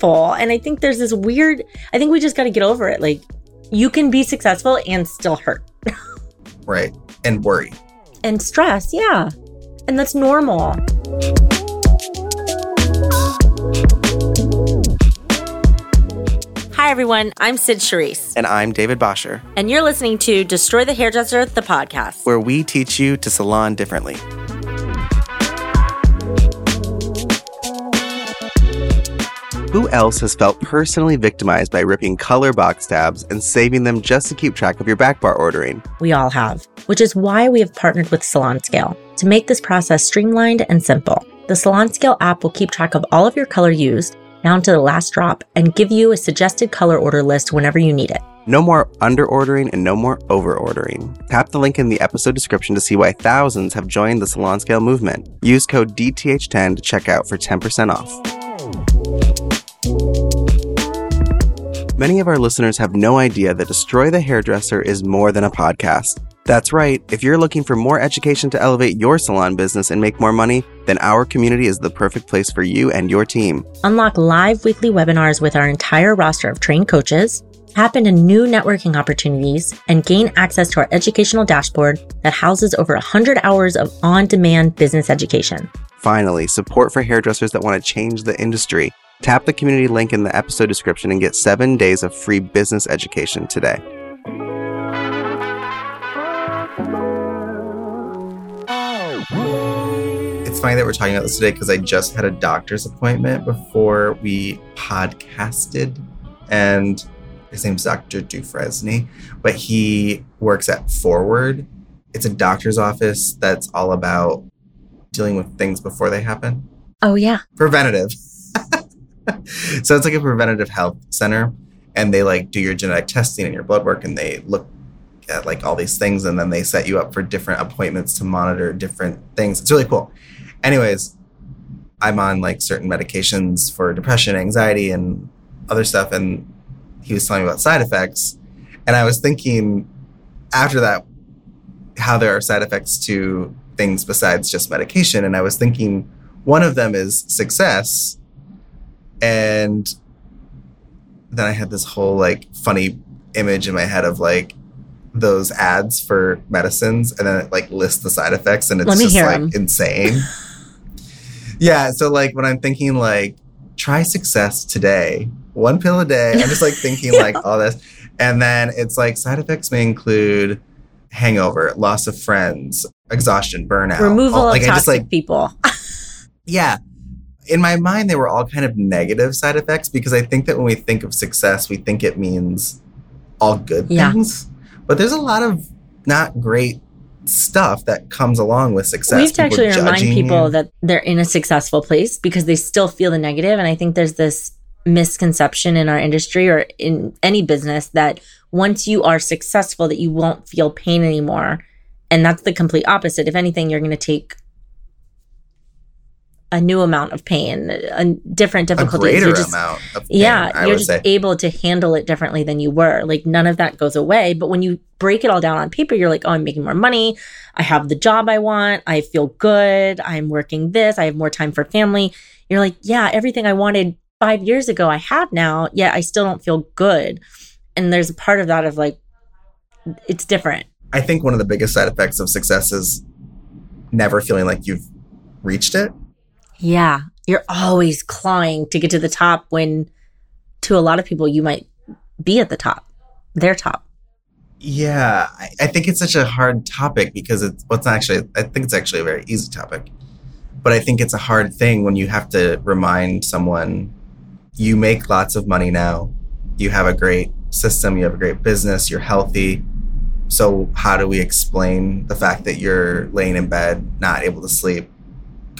painful. And I think there's this weird, I think we just got to get over it. Like, you can be successful and still hurt. right. And worry. And stress. Yeah. And that's normal. Hi, everyone. I'm Sid Charisse. And I'm David Bosher. And you're listening to Destroy the Hairdresser, the podcast, where we teach you to salon differently. Who else has felt personally victimized by ripping color box tabs and saving them just to keep track of your back bar ordering? We all have, which is why we have partnered with Salon Scale to make this process streamlined and simple. The Salon Scale app will keep track of all of your color used down to the last drop and give you a suggested color order list whenever you need it. No more under ordering and no more over ordering. Tap the link in the episode description to see why thousands have joined the Salon Scale movement. Use code DTH10 to check out for 10% off. Many of our listeners have no idea that Destroy the Hairdresser is more than a podcast. That's right, if you're looking for more education to elevate your salon business and make more money, then our community is the perfect place for you and your team. Unlock live weekly webinars with our entire roster of trained coaches, tap into new networking opportunities, and gain access to our educational dashboard that houses over 100 hours of on demand business education. Finally, support for hairdressers that want to change the industry. Tap the community link in the episode description and get seven days of free business education today. It's funny that we're talking about this today because I just had a doctor's appointment before we podcasted, and his name's Dr. Dufresne, but he works at Forward. It's a doctor's office that's all about dealing with things before they happen. Oh, yeah. Preventative. so it's like a preventative health center and they like do your genetic testing and your blood work and they look at like all these things and then they set you up for different appointments to monitor different things. It's really cool. Anyways, I'm on like certain medications for depression, anxiety, and other stuff. And he was telling me about side effects. And I was thinking after that, how there are side effects to things besides just medication. And I was thinking one of them is success and then I had this whole like funny image in my head of like those ads for medicines and then it like lists the side effects and it's just like them. insane. yeah. So like when I'm thinking like try success today, one pill a day, I'm just like thinking yeah. like all this. And then it's like side effects may include hangover, loss of friends, exhaustion, burnout, removal all, like, of toxic just, like, people. yeah in my mind, they were all kind of negative side effects because I think that when we think of success, we think it means all good yeah. things. But there's a lot of not great stuff that comes along with success. We have to actually remind people you. that they're in a successful place because they still feel the negative. And I think there's this misconception in our industry or in any business that once you are successful that you won't feel pain anymore. And that's the complete opposite. If anything, you're going to take a new amount of pain, a different difficulties. A greater just, amount of pain, Yeah, I you're just say. able to handle it differently than you were. Like none of that goes away. But when you break it all down on paper, you're like, oh, I'm making more money. I have the job I want. I feel good. I'm working this. I have more time for family. You're like, yeah, everything I wanted five years ago, I have now, yet I still don't feel good. And there's a part of that of like, it's different. I think one of the biggest side effects of success is never feeling like you've reached it yeah. You're always clawing to get to the top when to a lot of people you might be at the top, their top. Yeah, I, I think it's such a hard topic because it's what's well, actually I think it's actually a very easy topic. But I think it's a hard thing when you have to remind someone you make lots of money now. You have a great system, you have a great business, you're healthy. So how do we explain the fact that you're laying in bed, not able to sleep,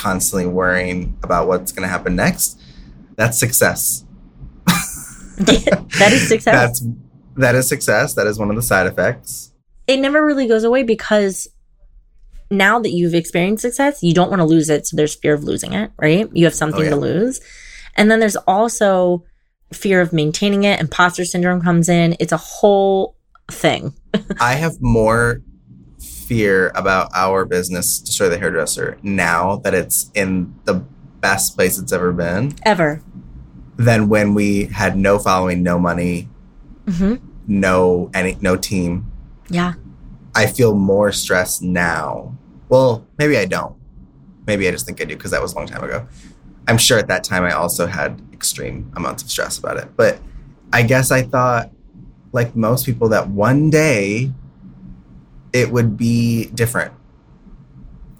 constantly worrying about what's going to happen next, that's success. that is success. That's that is success. That is one of the side effects. It never really goes away because now that you've experienced success, you don't want to lose it. So there's fear of losing it, right? You have something oh, yeah. to lose. And then there's also fear of maintaining it. Imposter syndrome comes in. It's a whole thing. I have more fear about our business, Destroy the Hairdresser, now that it's in the best place it's ever been. Ever. than when we had no following, no money, hmm no any no team. Yeah. I feel more stressed now. Well, maybe I don't. Maybe I just think I do because that was a long time ago. I'm sure at that time I also had extreme amounts of stress about it. But I guess I thought, like most people, that one day it would be different.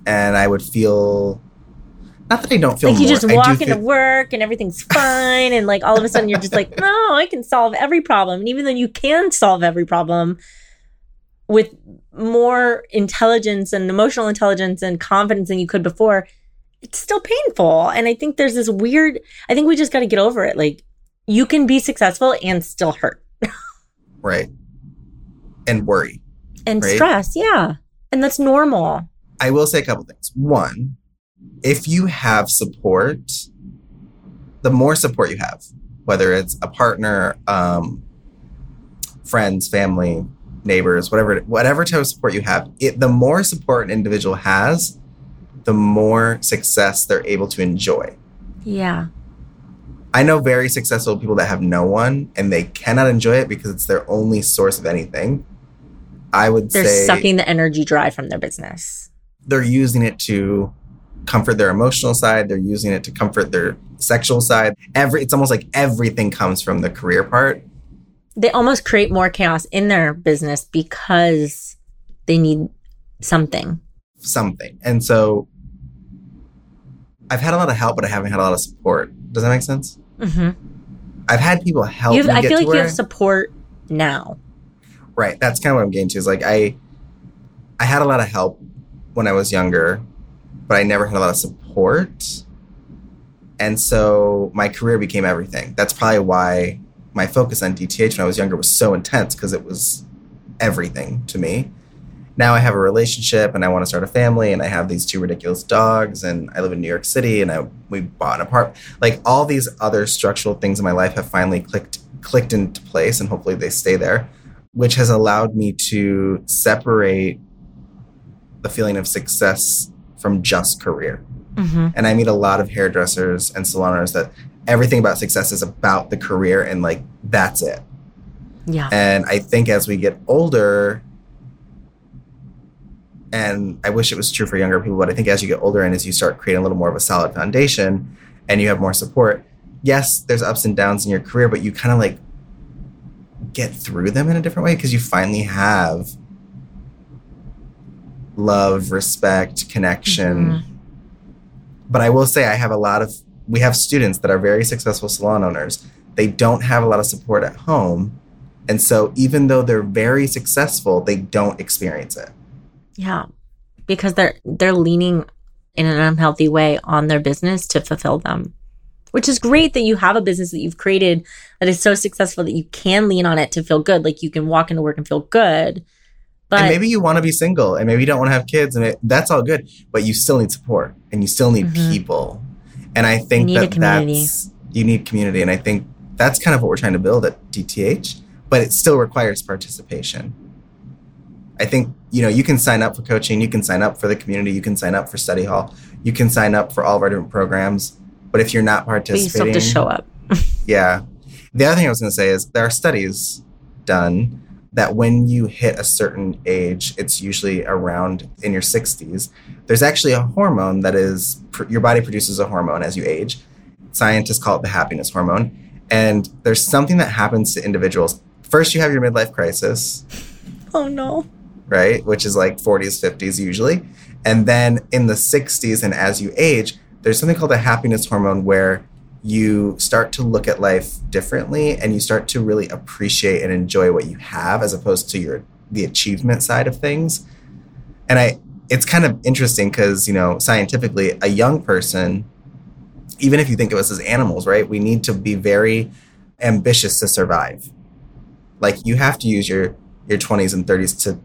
And I would feel not that I don't feel like you more, just walk into feel- work and everything's fine and like all of a sudden you're just like no i can solve every problem and even though you can solve every problem with more intelligence and emotional intelligence and confidence than you could before it's still painful and i think there's this weird i think we just got to get over it like you can be successful and still hurt right. And worry. And Right. stress yeah and that's normal I will say a couple things. One, if you have support, the more support you have, whether it's a partner, um, friends, family, neighbors, whatever, whatever type of support you have, it, the more support an individual has, the more success they're able to enjoy. yeah I know very successful people that have no one and they cannot enjoy it because it's their only source of anything. I would say they're say sucking the energy dry from their business. They're using it to comfort their emotional side. They're using it to comfort their sexual side. Every it's almost like everything comes from the career part. They almost create more chaos in their business because they need something. something. And so i've had a lot of help but i haven't had a lot of support. Does that make sense? Hmm i've had people help have, I feel like you have support now. Right that's kind of what i'm getting to is like i i had a lot of help when i was younger but i never had a lot of support. And so my career became everything. That's probably why my focus on dth when i was younger was so intense because it was everything to me. Now i have a relationship and i want to start a family and i have these two ridiculous dogs and i live in new york city and i we bought an apartment like all these other structural things in my life have finally clicked clicked into place and hopefully they stay there which has allowed me to separate the feeling of success from just career. hmm And I meet a lot of hairdressers and salon owners that everything about success is about the career and like that's it. Yeah. And I think as we get older, and I wish it was true for younger people, but I think as you get older and as you start creating a little more of a solid foundation and you have more support, yes, there's ups and downs in your career, but you kind of like get through them in a different way because you finally have love, respect, connection. Mhm. But I will say, I have a lot of, we have students that are very successful salon owners. They don't have a lot of support at home. And so even though they're very successful, they don't experience it. Yeah. Because they're they're leaning in an unhealthy way on their business to fulfill them. Which is great that you have a business that you've created that is so successful that you can lean on it to feel good. Like you can walk into work and feel good. But and maybe you want to be single and maybe you don't want to have kids and it, that's all good, but you still need support and you still need Mhm. people. And I think that that's, you need community. And I think that's kind of what we're trying to build at DTH, but it still requires participation. I think, you know, you can sign up for coaching, you can sign up for the community, you can sign up for study hall, you can sign up for all of our different programs. But if you're not but you still participating, have to show up. yeah. The other thing I was going to say is there are studies done that when you hit a certain age, it's usually around in your 60s, there's actually a hormone that is, pr- your body produces a hormone as you age. Scientists call it the happiness hormone. And there's something that happens to individuals. First, you have your midlife crisis, Oh no. right? Which is like 40s, 50s usually. And then in the 60s and as you age, there's something called a happiness hormone where you start to look at life differently and you start to really appreciate and enjoy what you have as opposed to your the achievement side of things. And I it's kind of interesting cuz you know, scientifically a young person even if you think of us as animals, right? We need to be very ambitious to survive. Like you have to use your your 20s and 30s to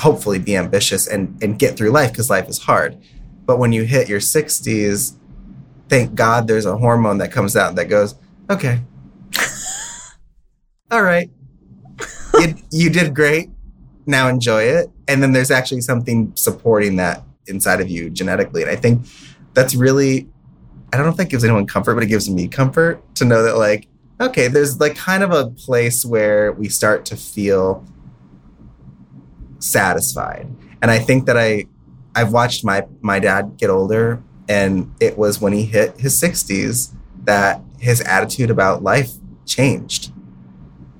hopefully be ambitious and and get through life because life is hard. But when you hit your 60s, thank God there's a hormone that comes out that goes, okay, all right, you, you did great. Now enjoy it. And then there's actually something supporting that inside of you genetically. And I think that's really I don't know if that gives anyone comfort, but it gives me comfort to know that like, okay, there's like kind of a place where we start to feel satisfied. And I think that I I've watched my my dad get older and it was when he hit his 60s that his attitude about life changed.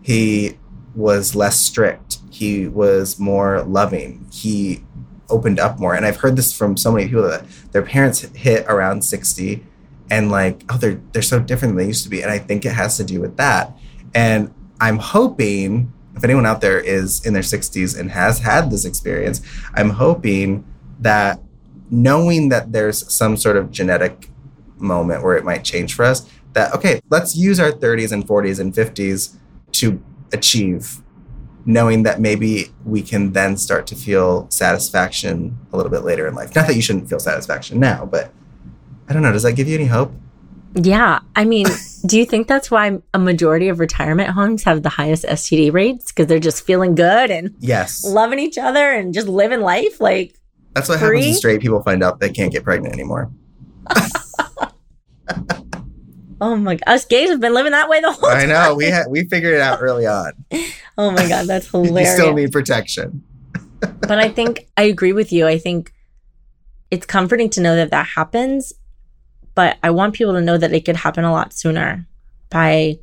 He was less strict. He was more loving. He opened up more. And I've heard this from so many people that their parents hit around 60 and like, oh, they're they're so different than they used to be. And I think it has to do with that. And I'm hoping if anyone out there is in their 60s and has had this experience, I'm hoping that knowing that there's some sort of genetic moment where it might change for us, that okay, let's use our 30s and 40s and 50s to achieve knowing that maybe we can then start to feel satisfaction a little bit later in life. Not that you shouldn't feel satisfaction now, but I don't know. Does that give you any hope? Yeah. I mean, do you think that's why a majority of retirement homes have the highest STD rates? Because they're just feeling good and yes, loving each other and just living life like that's what free? happens when straight people find out they can't get pregnant anymore. Oh my god, us gays have been living that way the whole I time. know we ha- we figured it out early on. Oh my god, that's You hilarious. still need protection. but I think I agree with you. I think it's comforting to know that that happens, but I want people to know that it could happen a lot sooner by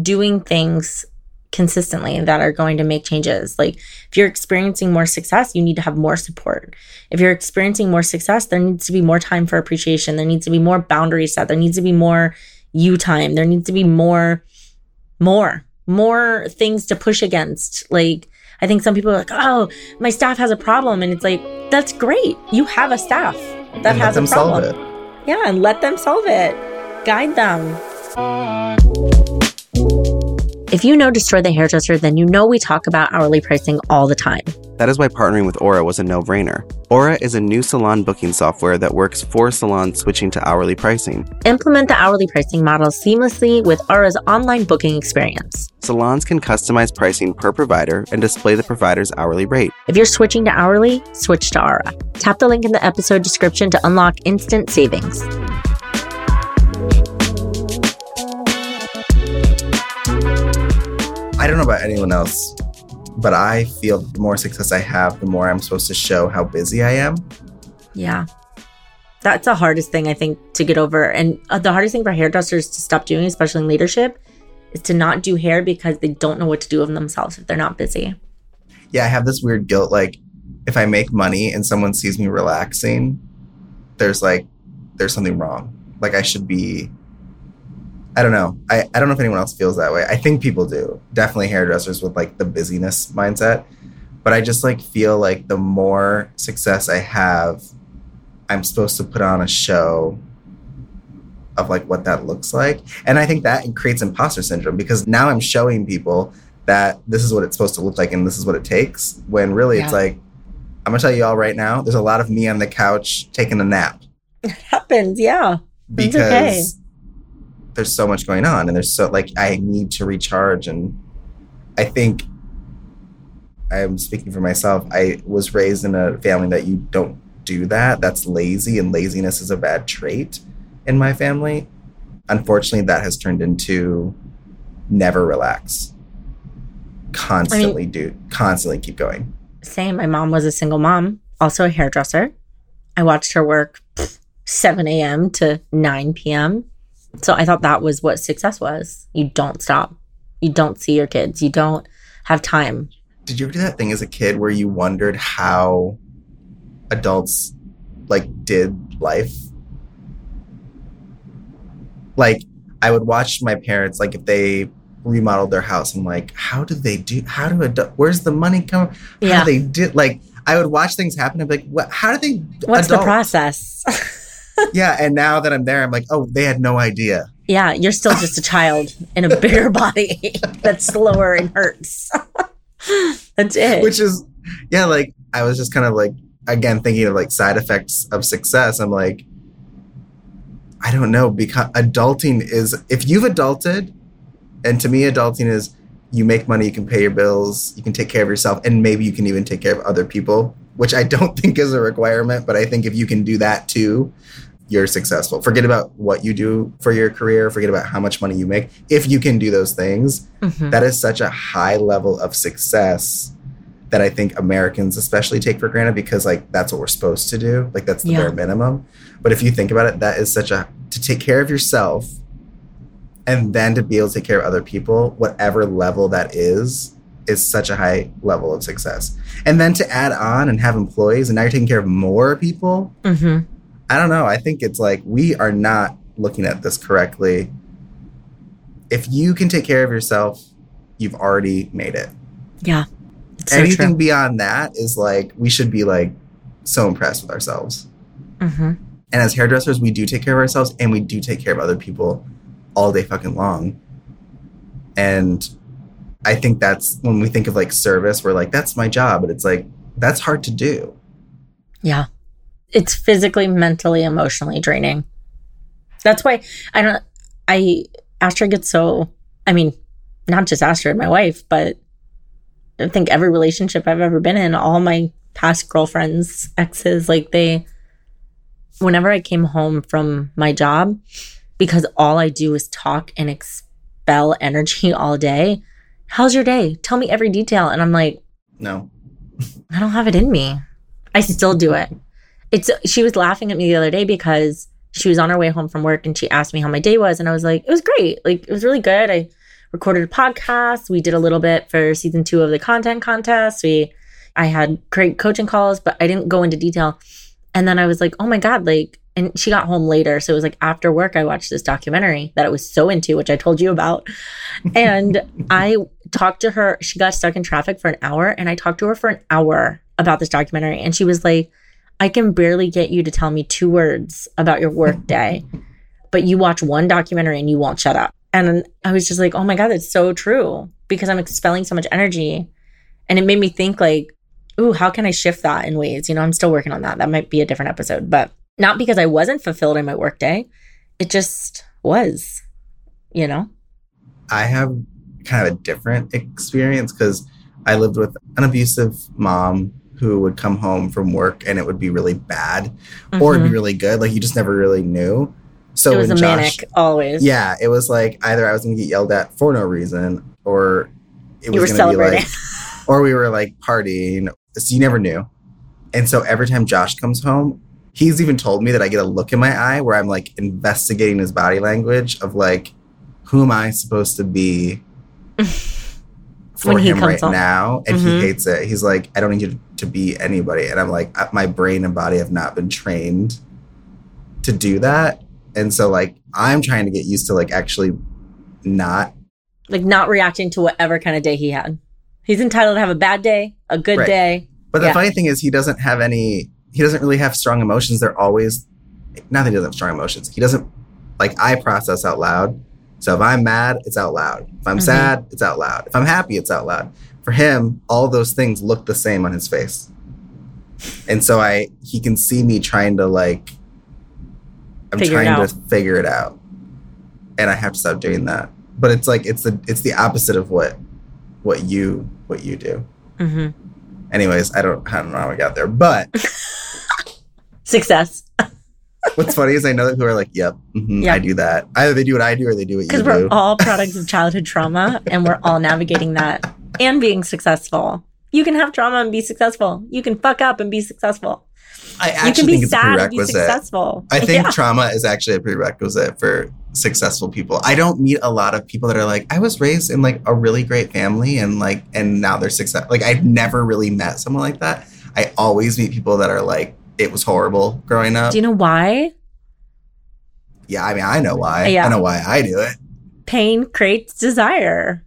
doing things consistently that are going to make changes. Like if you're experiencing more success, you need to have more support. If you're experiencing more success, there needs to be more time for appreciation. There needs to be more boundaries set. There needs to be more you time. There needs to be more more more things to push against. Like I think some people are like, "Oh, my staff has a problem." And it's like, "That's great. You have a staff that and has them a problem." solve it. Yeah, and let them solve it. Guide them. If you know Destroy the Hairdresser, then you know we talk about hourly pricing all the time. That is why partnering with Aura was a no brainer. Aura is a new salon booking software that works for salons switching to hourly pricing. Implement the hourly pricing model seamlessly with Aura's online booking experience. Salons can customize pricing per provider and display the provider's hourly rate. If you're switching to hourly, switch to Aura. Tap the link in the episode description to unlock instant savings. I don't know about anyone else, but I feel the more success I have, the more I'm supposed to show how busy I am. Yeah. That's the hardest thing I think to get over. And uh, the hardest thing for hairdressers to stop doing, especially in leadership, is to not do hair because they don't know what to do with themselves if they're not busy. Yeah, I have this weird guilt. Like, if I make money and someone sees me relaxing, there's like, there's something wrong. Like, I should be. I don't know. I, I don't know if anyone else feels that way. I think people do. Definitely hairdressers with like the busyness mindset. But I just like feel like the more success I have, I'm supposed to put on a show of like what that looks like. And I think that creates imposter syndrome because now I'm showing people that this is what it's supposed to look like and this is what it takes. When really it's like, I'm gonna tell you all right now, there's a lot of me on the couch taking a nap It happens, yeah. It's because okay. There's so much going on and there's so like I need to recharge and I think I'm speaking for myself. I was raised in a family that you don't do that. That's lazy and laziness is a bad trait in my family. Unfortunately, that has turned into never relax. Constantly do constantly keep going. Same. My mom was a single mom, also a hairdresser. I watched her work 7 a.m. to 9 p.m. So I thought that was what success was. You don't stop. You don't see your kids. You don't have time. Did you ever do that thing as a kid where you wondered how adults like did life? Like I would watch my parents like if they remodeled their house. I'm like, how do they do? How do adult? Where's the money come? How Yeah. do they do? Like I would watch things happen. I'm like, what? How do they? What's the process? Yeah, and now that I'm there, I'm like, oh, they had no idea. yeah, you're still just a child in a bigger body that's slower and hurts. that's it. which is yeah like i was just kind of like again thinking of like side effects of success i'm like i don't know because adulting is if you've adulted and to me adulting is you make money you can pay your bills you can take care of yourself and maybe you can even take care of other people which i don't think is a requirement but i think if you can do that too you're successful. Forget about what you do for your career, forget about how much money you make. If you can do those things, Mhm. that is such a high level of success that I think Americans especially take for granted because like that's what we're supposed to do. Like that's the Yeah. bare minimum. But if you think about it, that is such a to take care of yourself and then to be able to take care of other people, whatever level that is, is such a high level of success. And then to add on and have employees and now you're taking care of more people. Mhm. I don't know. I think it's like we are not looking at this correctly. If you can take care of yourself, you've already made it. Yeah. So Anything true. beyond that is like we should be like so impressed with ourselves. Mhm. And as hairdressers, we do take care of ourselves and we do take care of other people all day fucking long. And I think that's when we think of like service, we're like, that's my job. But it's like, that's hard to do. Yeah. It's physically, mentally, emotionally draining. That's why I don't, I, Astrid gets so, I mean, not just Astrid, my wife, but I think every relationship I've ever been in, all my past girlfriends, exes, like they, whenever I came home from my job, because all I do is talk and expel energy all day. How's your day? Tell me every detail. And I'm like, No. I don't have it in me. I still do it. It's she was laughing at me the other day because she was on her way home from work and she asked me how my day was and I was like, it was great. Like it was really good. I recorded a podcast. We did a little bit for season 2 of the content contest. We I had great coaching calls, but I didn't go into detail. And then I was like, "Oh my god, like and she got home later. So it was like after work I watched this documentary that I was so into, which I told you about. And I talked to her. She got stuck in traffic for an hour, and I talked to her for an hour about this documentary. And she was like, I can barely get you to tell me two words about your work day, but you watch one documentary and you won't shut up. And I was just like, oh my God, that's so true because I'm expelling so much energy. And it made me think, like, ooh, how can I shift that in ways? You know, I'm still working on that. That might be a different episode, but not because I wasn't fulfilled in my workday. It just was, you know? I have kind of a different experience because I lived with an abusive mom who would come home from work and it would be really bad or it'd be Mhm. really good. Like you just never really knew. So it was a Josh, manic always. yeah, it was like either I was gonna get yelled at for no reason or it was gonna be like, or we were like partying. So you never knew. And so every time Josh comes home, he's even told me that I get a look in my eye where I'm like investigating his body language of like, who am I supposed to be for When he him right home. now? And Mhm. he hates it. He's like, I don't need you to be anybody. And I'm like, uh, my brain and body have not been trained to do that. And so like I'm trying to get used to like actually not like not reacting to whatever kind of day he had. He's entitled to have a bad day, a good Right. day. But the Yeah. funny thing is, he doesn't have any. He doesn't really have strong emotions. They're always. Not that he doesn't have strong emotions. He doesn't like. I process out loud. So if I'm mad, it's out loud. If I'm Mhm. sad, it's out loud. If I'm happy, it's out loud. For him, all those things look the same on his face, and so I he can see me trying to like. I'm Figure trying to figure it out, and I have to stop doing that. But it's like it's the it's the opposite of what what you what you do hmm anyways i don't i don't know how we got there but Success. what's funny is i know that who are like yep mhm, Yeah. i do that either they do what i do or they do what you Because we're all products of childhood trauma and we're all navigating that and being successful. You can have trauma and be successful. You can fuck up and be successful. i You can actually be think it's a sad and be prerequisite successful. i think Yeah. trauma is actually a prerequisite for successful people i don't meet a lot of people that are like i was raised in like a really great family and like and now they're successful. like i've never really met someone like that i always meet people that are like it was horrible growing up Do you know why? yeah i mean i know why Yeah. i know why i do it Pain creates desire.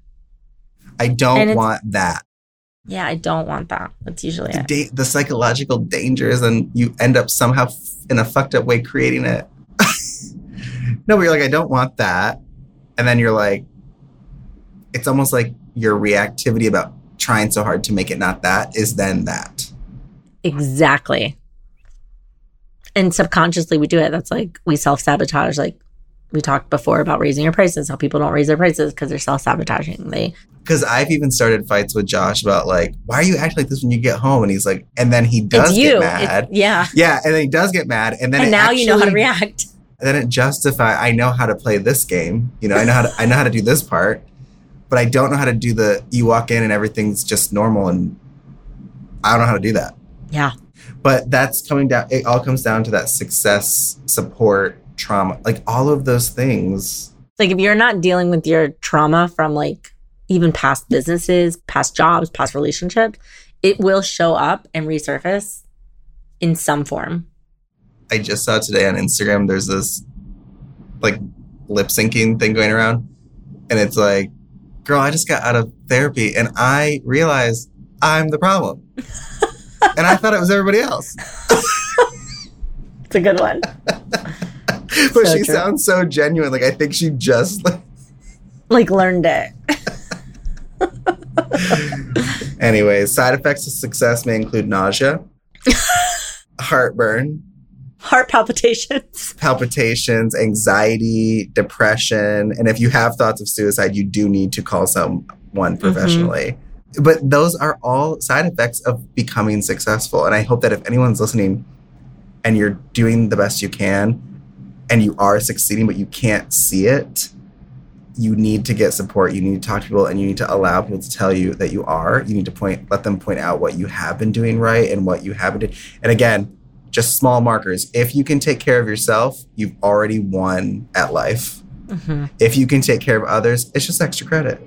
I don't want that Yeah, I don't want that. That's usually the, it. da- the psychological dangers and you end up somehow f- in a fucked up way creating it. no, but you're like, I don't want that. And then you're like, it's almost like your reactivity about trying so hard to make it not that is then that. Exactly. And subconsciously we do it. That's like we self sabotage. Like we talked before about raising your prices, how people don't raise their prices because they're self sabotaging. They Because I've even started fights with Josh about like, why are you acting like this when you get home? And he's like, and then he does it's you. get mad. It's- yeah. yeah, and then he does get mad, and then And now you know how to react. Then it justify. I know how to play this game. You know, I know how to. I know how to do this part, but I don't know how to do the. You walk in and everything's just normal, and I don't know how to do that. Yeah. But that's coming down. It all comes down to that success, support, trauma, like all of those things. Like if you're not dealing with your trauma from like even past businesses, past jobs, past relationships, it will show up and resurface in some form. I just saw today on Instagram. There's this like lip syncing thing going around, and it's like, "Girl, I just got out of therapy, and I realized I'm the problem." and I thought it was everybody else, It's a good one. but So she true. sounds so genuine. Like I think she just. Like, like learned it. Anyways, side effects of success may include nausea, heartburn, Heart palpitations. palpitations, anxiety, depression, and if you have thoughts of suicide, you do need to call someone mm-hmm. professionally. But those are all side effects of becoming successful. And I hope that if anyone's listening and you're doing the best you can and you are succeeding, but you can't see it, you need to get support. You need to talk to people and you need to allow people to tell you that you are. You need to point, let them point out what you have been doing right and what you haven't. Did. And again, just small markers. If you can take care of yourself, you've already won at life. Mhm. If you can take care of others, it's just extra credit.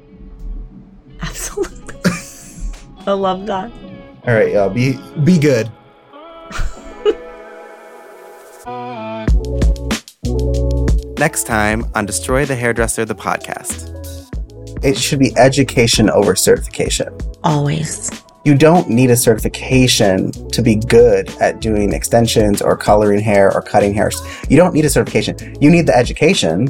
Absolutely. I love that. All right, y'all. Be be good. Next time on Destroy the Hairdresser, the podcast. It should be education over certification. Always. You don't need a certification to be good at doing extensions or coloring hair or cutting hair. You don't need a certification. You need the education.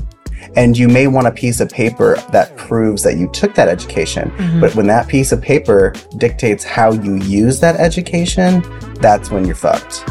And you may want a piece of paper that proves that you took that education. Mhm. But when that piece of paper dictates how you use that education, that's when you're fucked.